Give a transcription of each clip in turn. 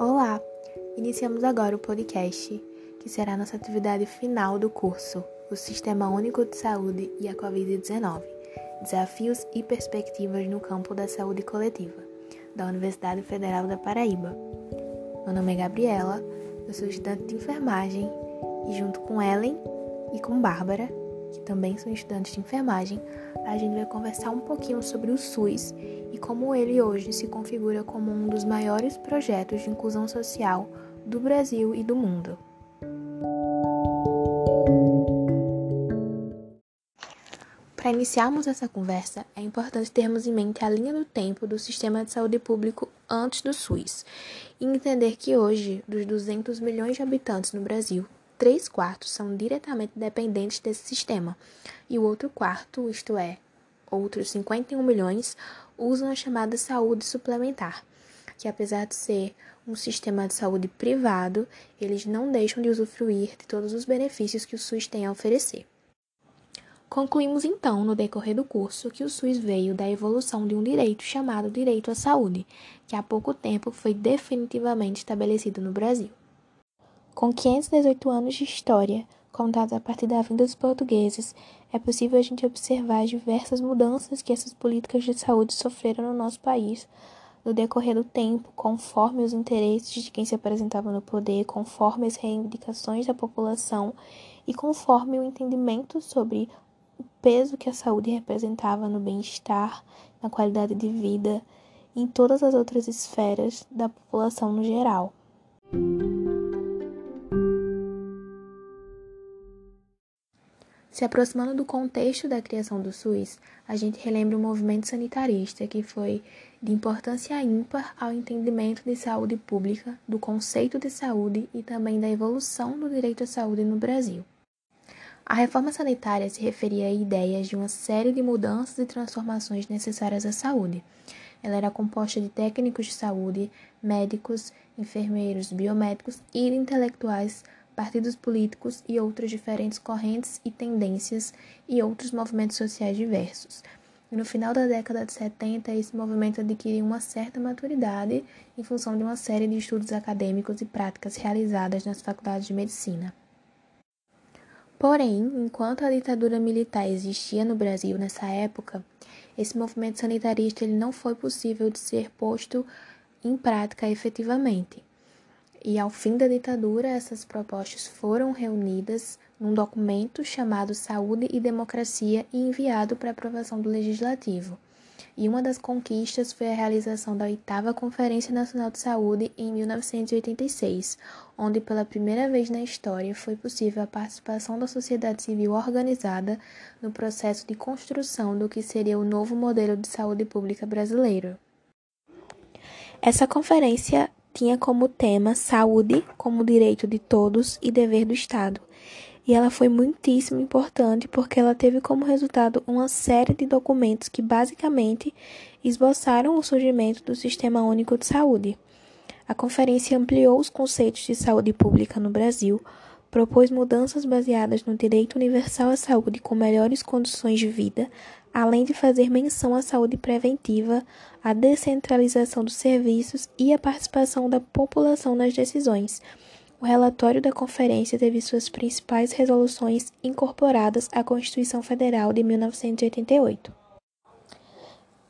Olá! Iniciamos agora o podcast, que será nossa atividade final do curso, o Sistema Único de Saúde e a Covid-19, Desafios e Perspectivas no Campo da Saúde Coletiva, da Universidade Federal da Paraíba. Meu nome é Gabriela, eu sou estudante de enfermagem e junto com Ellen e com Bárbara, que também são estudantes de enfermagem, a gente vai conversar um pouquinho sobre o SUS e como ele hoje se configura como um dos maiores projetos de inclusão social do Brasil e do mundo. Para iniciarmos essa conversa, é importante termos em mente a linha do tempo do sistema de saúde público antes do SUS e entender que hoje, dos 200 milhões de habitantes no Brasil, três quartos são diretamente dependentes desse sistema e o outro quarto, isto é, outros 51 milhões, usam a chamada saúde suplementar, que apesar de ser um sistema de saúde privado, eles não deixam de usufruir de todos os benefícios que o SUS tem a oferecer. Concluímos então, no decorrer do curso, que o SUS veio da evolução de um direito chamado direito à saúde, que há pouco tempo foi definitivamente estabelecido no Brasil. Com 518 anos de história, contados a partir da vinda dos portugueses, é possível a gente observar as diversas mudanças que essas políticas de saúde sofreram no nosso país no decorrer do tempo, conforme os interesses de quem se apresentava no poder, conforme as reivindicações da população e conforme o entendimento sobre o peso que a saúde representava no bem-estar, na qualidade de vida, em todas as outras esferas da população no geral. Se aproximando do contexto da criação do SUS, a gente relembra o movimento sanitarista, que foi de importância ímpar ao entendimento de saúde pública, do conceito de saúde e também da evolução do direito à saúde no Brasil. A reforma sanitária se referia a ideias de uma série de mudanças e transformações necessárias à saúde. Ela era composta de técnicos de saúde, médicos, enfermeiros, biomédicos e intelectuais partidos políticos e outras diferentes correntes e tendências e outros movimentos sociais diversos. E no final da década de 70, esse movimento adquiriu uma certa maturidade em função de uma série de estudos acadêmicos e práticas realizadas nas faculdades de medicina. Porém, enquanto a ditadura militar existia no Brasil nessa época, esse movimento sanitarista ele não foi possível de ser posto em prática efetivamente. E ao fim da ditadura, essas propostas foram reunidas num documento chamado Saúde e Democracia e enviado para aprovação do Legislativo. E uma das conquistas foi a realização da oitava Conferência Nacional de Saúde em 1986, onde pela primeira vez na história foi possível a participação da sociedade civil organizada no processo de construção do que seria o novo modelo de saúde pública brasileiro. Essa conferência tinha como tema saúde como direito de todos e dever do Estado. E ela foi muitíssimo importante porque ela teve como resultado uma série de documentos que basicamente esboçaram o surgimento do Sistema Único de Saúde. A conferência ampliou os conceitos de saúde pública no Brasil, propôs mudanças baseadas no direito universal à saúde com melhores condições de vida, além de fazer menção à saúde preventiva, à descentralização dos serviços e à participação da população nas decisões. O relatório da conferência teve suas principais resoluções incorporadas à Constituição Federal de 1988.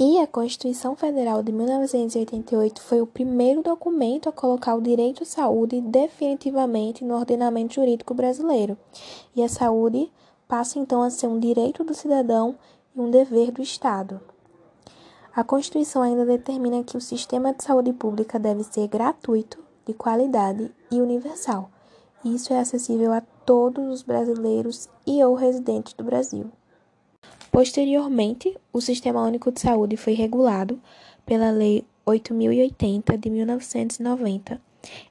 E a Constituição Federal de 1988 foi o primeiro documento a colocar o direito à saúde definitivamente no ordenamento jurídico brasileiro. E a saúde passa então a ser um direito do cidadão e um dever do Estado. A Constituição ainda determina que o sistema de saúde pública deve ser gratuito, de qualidade e universal. Isso é acessível a todos os brasileiros e ou residentes do Brasil. Posteriormente, o Sistema Único de Saúde foi regulado pela Lei 8080 de 1990,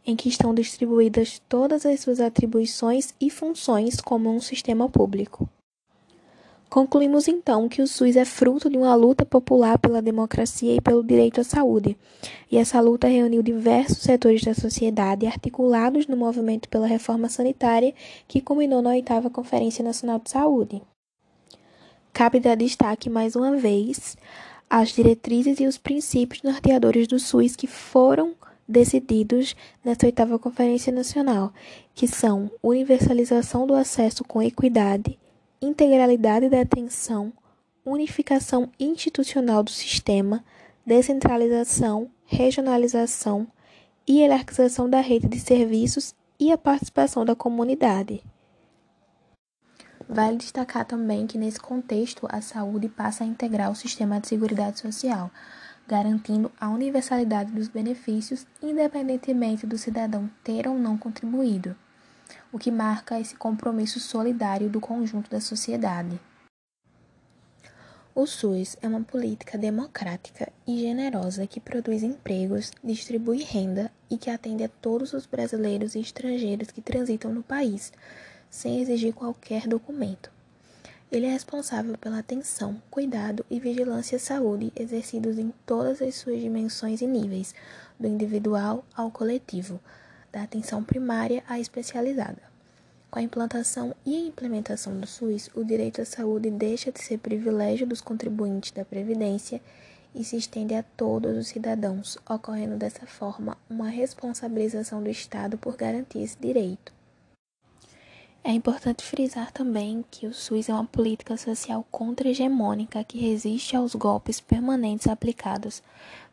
em que estão distribuídas todas as suas atribuições e funções como um sistema público. Concluímos então que o SUS é fruto de uma luta popular pela democracia e pelo direito à saúde, e essa luta reuniu diversos setores da sociedade articulados no movimento pela reforma sanitária que culminou na oitava Conferência Nacional de Saúde. Cabe dar destaque mais uma vez às diretrizes e os princípios norteadores do SUS que foram decididos nesta oitava Conferência Nacional, que são universalização do acesso com equidade, integralidade da atenção, unificação institucional do sistema, descentralização, regionalização, hierarquização da rede de serviços e a participação da comunidade. Vale destacar também que, nesse contexto, a saúde passa a integrar o sistema de seguridade social, garantindo a universalidade dos benefícios, independentemente do cidadão ter ou não contribuído, o que marca esse compromisso solidário do conjunto da sociedade. O SUS é uma política democrática e generosa que produz empregos, distribui renda e que atende a todos os brasileiros e estrangeiros que transitam no país sem exigir qualquer documento. Ele é responsável pela atenção, cuidado e vigilância à saúde exercidos em todas as suas dimensões e níveis, do individual ao coletivo, da atenção primária à especializada. Com a implantação e a implementação do SUS, o direito à saúde deixa de ser privilégio dos contribuintes da Previdência e se estende a todos os cidadãos, ocorrendo dessa forma uma responsabilização do Estado por garantir esse direito. É importante frisar também que o SUS é uma política social contra-hegemônica que resiste aos golpes permanentes aplicados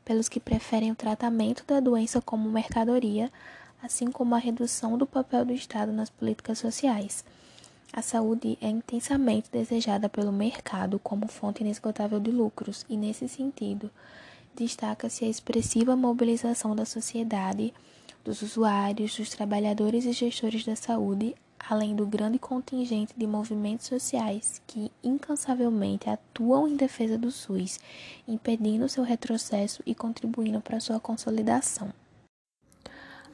pelos que preferem o tratamento da doença como mercadoria, assim como a redução do papel do Estado nas políticas sociais. A saúde é intensamente desejada pelo mercado como fonte inesgotável de lucros, e nesse sentido, destaca-se a expressiva mobilização da sociedade, dos usuários, dos trabalhadores e gestores da saúde além do grande contingente de movimentos sociais que incansavelmente atuam em defesa do SUS, impedindo seu retrocesso e contribuindo para sua consolidação.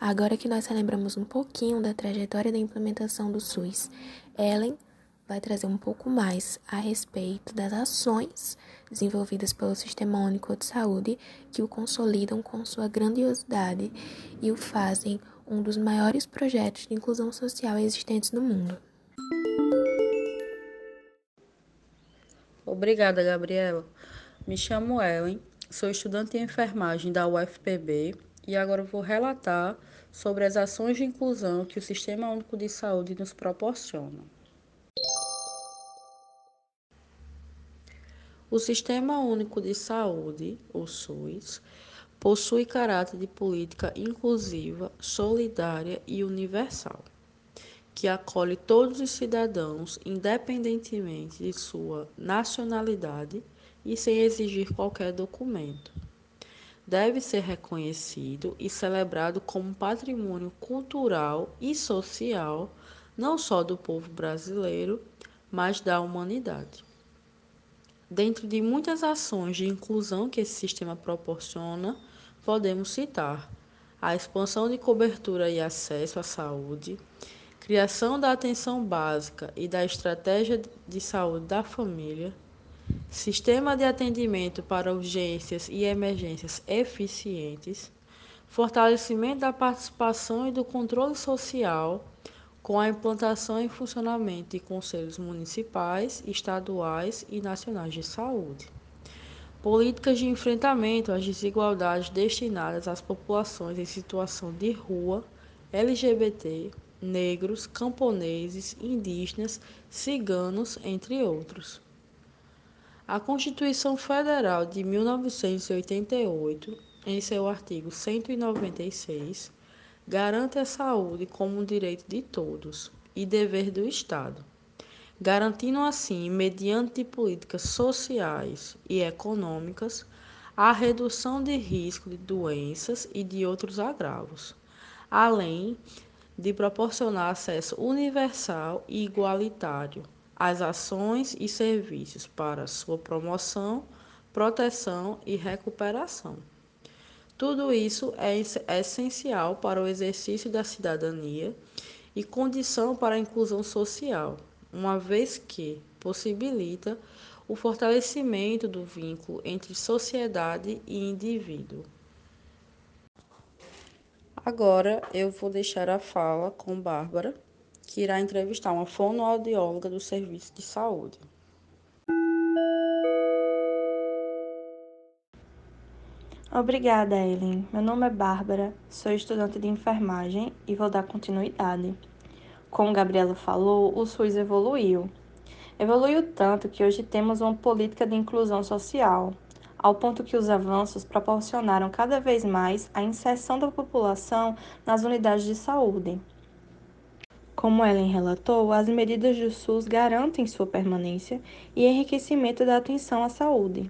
Agora que nós lembramos um pouquinho da trajetória da implementação do SUS, Ellen vai trazer um pouco mais a respeito das ações desenvolvidas pelo Sistema Único de Saúde que o consolidam com sua grandiosidade e o fazem um dos maiores projetos de inclusão social existentes no mundo. Obrigada, Gabriela. Me chamo Ellen, sou estudante de enfermagem da UFPB e agora vou relatar sobre as ações de inclusão que o Sistema Único de Saúde nos proporciona. O Sistema Único de Saúde, o SUS, possui caráter de política inclusiva, solidária e universal, que acolhe todos os cidadãos, independentemente de sua nacionalidade e sem exigir qualquer documento. Deve ser reconhecido e celebrado como patrimônio cultural e social, não só do povo brasileiro, mas da humanidade. Dentro de muitas ações de inclusão que esse sistema proporciona, podemos citar a expansão de cobertura e acesso à saúde, criação da atenção básica e da estratégia de saúde da família, sistema de atendimento para urgências e emergências eficientes, fortalecimento da participação e do controle social com a implantação e funcionamento de conselhos municipais, estaduais e nacionais de saúde políticas de enfrentamento às desigualdades destinadas às populações em situação de rua, LGBT, negros, camponeses, indígenas, ciganos, entre outros. A Constituição Federal de 1988, em seu artigo 196, garante a saúde como um direito de todos e dever do Estado garantindo assim, mediante políticas sociais e econômicas, a redução de risco de doenças e de outros agravos, além de proporcionar acesso universal e igualitário às ações e serviços para sua promoção, proteção e recuperação. Tudo isso é essencial para o exercício da cidadania e condição para a inclusão social uma vez que possibilita o fortalecimento do vínculo entre sociedade e indivíduo. Agora eu vou deixar a fala com Bárbara, que irá entrevistar uma fonoaudióloga do Serviço de Saúde. Obrigada, Ellen. Meu nome é Bárbara, sou estudante de enfermagem e vou dar continuidade. Como Gabriela falou, o SUS evoluiu. Evoluiu tanto que hoje temos uma política de inclusão social, ao ponto que os avanços proporcionaram cada vez mais a inserção da população nas unidades de saúde. Como Ellen relatou, as medidas do SUS garantem sua permanência e enriquecimento da atenção à saúde.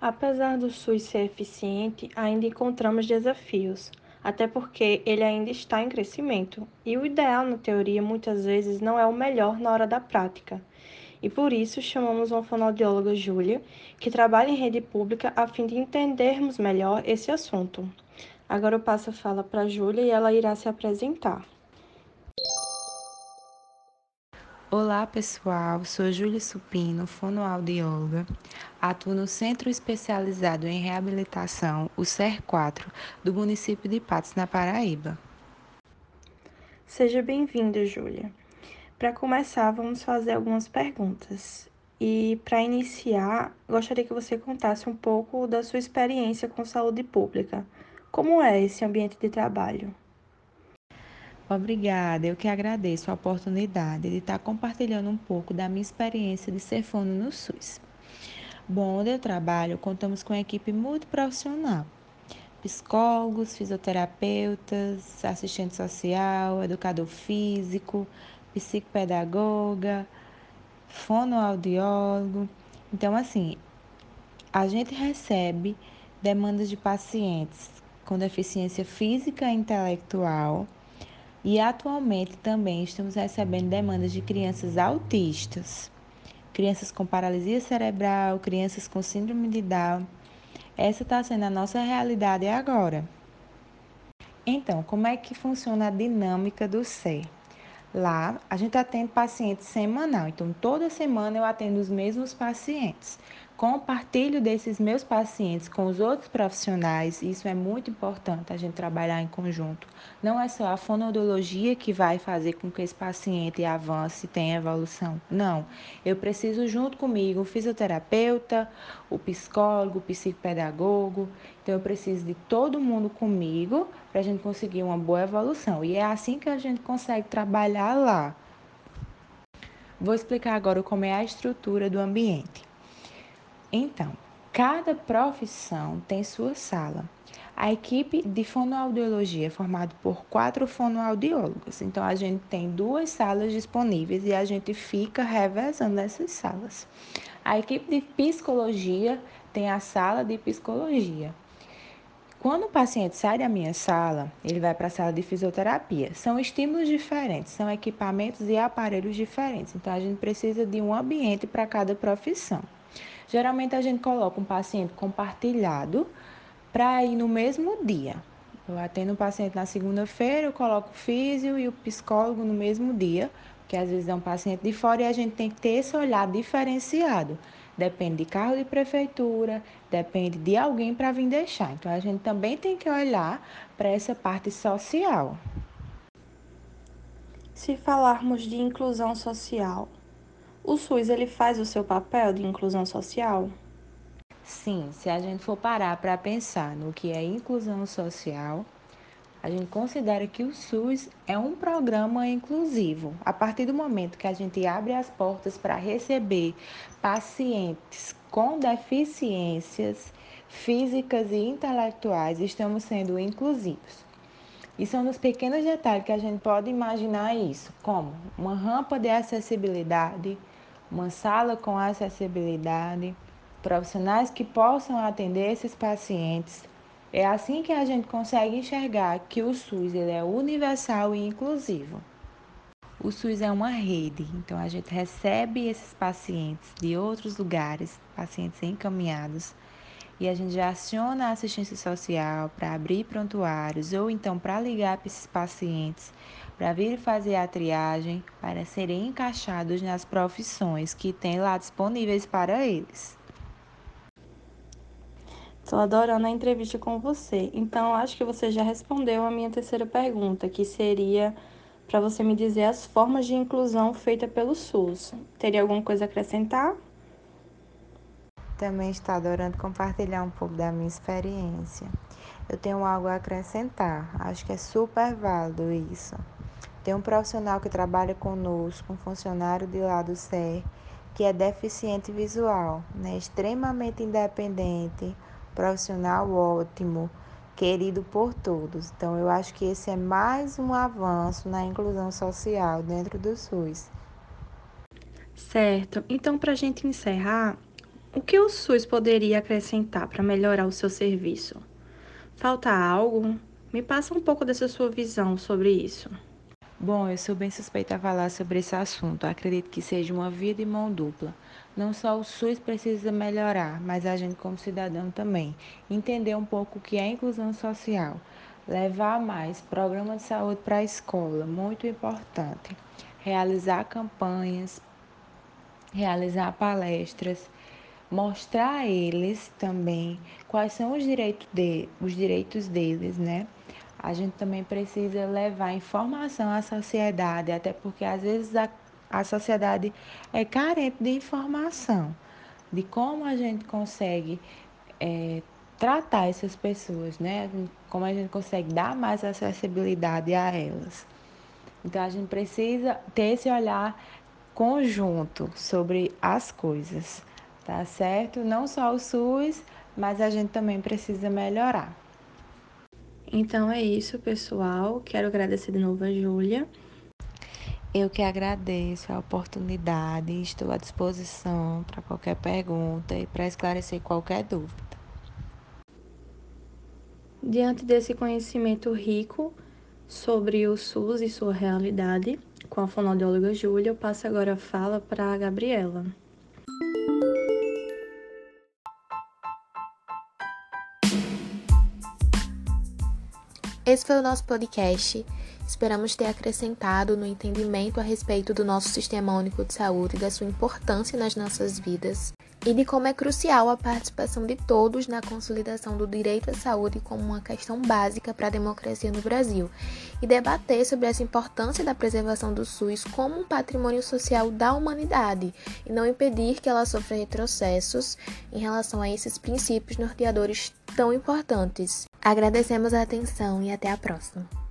Apesar do SUS ser eficiente, ainda encontramos desafios, até porque ele ainda está em crescimento, e o ideal na teoria muitas vezes não é o melhor na hora da prática. E por isso chamamos uma fonoaudióloga Júlia, que trabalha em rede pública a fim de entendermos melhor esse assunto. Agora eu passo a fala para a Júlia e ela irá se apresentar. Olá pessoal, sou Júlia Supino, fonoaudióloga. Atuo no Centro Especializado em Reabilitação, o CER4, do município de Patos, na Paraíba. Seja bem-vinda, Júlia. Para começar, vamos fazer algumas perguntas. E para iniciar, gostaria que você contasse um pouco da sua experiência com saúde pública. Como é esse ambiente de trabalho? Obrigada, eu que agradeço a oportunidade de estar compartilhando um pouco da minha experiência de ser fono no SUS. Bom, onde eu trabalho, contamos com uma equipe muito profissional. Psicólogos, fisioterapeutas, assistente social, educador físico, psicopedagoga, fonoaudiólogo. Então, assim, a gente recebe demandas de pacientes com deficiência física e intelectual e atualmente também estamos recebendo demandas de crianças autistas, crianças com paralisia cerebral, crianças com síndrome de Down. Essa está sendo a nossa realidade agora. Então, como é que funciona a dinâmica do ser? Lá, a gente atende pacientes semanal, então toda semana eu atendo os mesmos pacientes compartilho desses meus pacientes com os outros profissionais, isso é muito importante a gente trabalhar em conjunto. Não é só a fonoaudiologia que vai fazer com que esse paciente avance e tenha evolução. Não. Eu preciso, junto comigo, o fisioterapeuta, o psicólogo, o psicopedagogo. Então, eu preciso de todo mundo comigo para a gente conseguir uma boa evolução. E é assim que a gente consegue trabalhar lá. Vou explicar agora como é a estrutura do ambiente. Então, cada profissão tem sua sala. A equipe de fonoaudiologia é formada por quatro fonoaudiólogos. Então, a gente tem duas salas disponíveis e a gente fica revezando essas salas. A equipe de psicologia tem a sala de psicologia. Quando o paciente sai da minha sala, ele vai para a sala de fisioterapia. São estímulos diferentes, são equipamentos e aparelhos diferentes. Então, a gente precisa de um ambiente para cada profissão. Geralmente a gente coloca um paciente compartilhado para ir no mesmo dia. Eu atendo um paciente na segunda-feira, eu coloco o físio e o psicólogo no mesmo dia, porque às vezes é um paciente de fora e a gente tem que ter esse olhar diferenciado. Depende de carro de prefeitura, depende de alguém para vir deixar. Então a gente também tem que olhar para essa parte social. Se falarmos de inclusão social, o SUS ele faz o seu papel de inclusão social? Sim, se a gente for parar para pensar no que é inclusão social, a gente considera que o SUS é um programa inclusivo. A partir do momento que a gente abre as portas para receber pacientes com deficiências físicas e intelectuais, estamos sendo inclusivos. E são nos pequenos detalhes que a gente pode imaginar isso, como uma rampa de acessibilidade, uma sala com acessibilidade, profissionais que possam atender esses pacientes. É assim que a gente consegue enxergar que o SUS ele é universal e inclusivo. O SUS é uma rede, então a gente recebe esses pacientes de outros lugares, pacientes encaminhados, e a gente já aciona a assistência social para abrir prontuários ou então para ligar para esses pacientes para vir fazer a triagem para serem encaixados nas profissões que tem lá disponíveis para eles. Estou adorando a entrevista com você. Então, acho que você já respondeu a minha terceira pergunta, que seria para você me dizer as formas de inclusão feita pelo SUS. Teria alguma coisa a acrescentar? também está adorando compartilhar um pouco da minha experiência. Eu tenho algo a acrescentar, acho que é super válido isso. Tem um profissional que trabalha conosco, um funcionário de lá do SER, que é deficiente visual, né? extremamente independente, profissional ótimo, querido por todos. Então, eu acho que esse é mais um avanço na inclusão social dentro do SUS. Certo. Então, para a gente encerrar, o que o SUS poderia acrescentar para melhorar o seu serviço? Falta algo? Me passa um pouco dessa sua visão sobre isso. Bom, eu sou bem suspeita a falar sobre esse assunto. acredito que seja uma via de mão dupla. Não só o SUS precisa melhorar, mas a gente como cidadão também. Entender um pouco o que é inclusão social. Levar mais programa de saúde para a escola, muito importante. Realizar campanhas, realizar palestras, mostrar a eles também quais são os direitos, de, os direitos deles, né? A gente também precisa levar informação à sociedade, até porque às vezes a, a sociedade é carente de informação, de como a gente consegue é, tratar essas pessoas, né? Como a gente consegue dar mais acessibilidade a elas. Então a gente precisa ter esse olhar conjunto sobre as coisas, tá certo? Não só o SUS, mas a gente também precisa melhorar. Então é isso, pessoal. Quero agradecer de novo a Júlia. Eu que agradeço a oportunidade, estou à disposição para qualquer pergunta e para esclarecer qualquer dúvida. Diante desse conhecimento rico sobre o SUS e sua realidade, com a fonoaudióloga Júlia, eu passo agora a fala para a Gabriela. Esse foi o nosso podcast. Esperamos ter acrescentado no entendimento a respeito do nosso Sistema Único de Saúde e da sua importância nas nossas vidas e de como é crucial a participação de todos na consolidação do direito à saúde como uma questão básica para a democracia no Brasil, e debater sobre essa importância da preservação do SUS como um patrimônio social da humanidade e não impedir que ela sofra retrocessos em relação a esses princípios norteadores tão importantes. Agradecemos a atenção e até a próxima.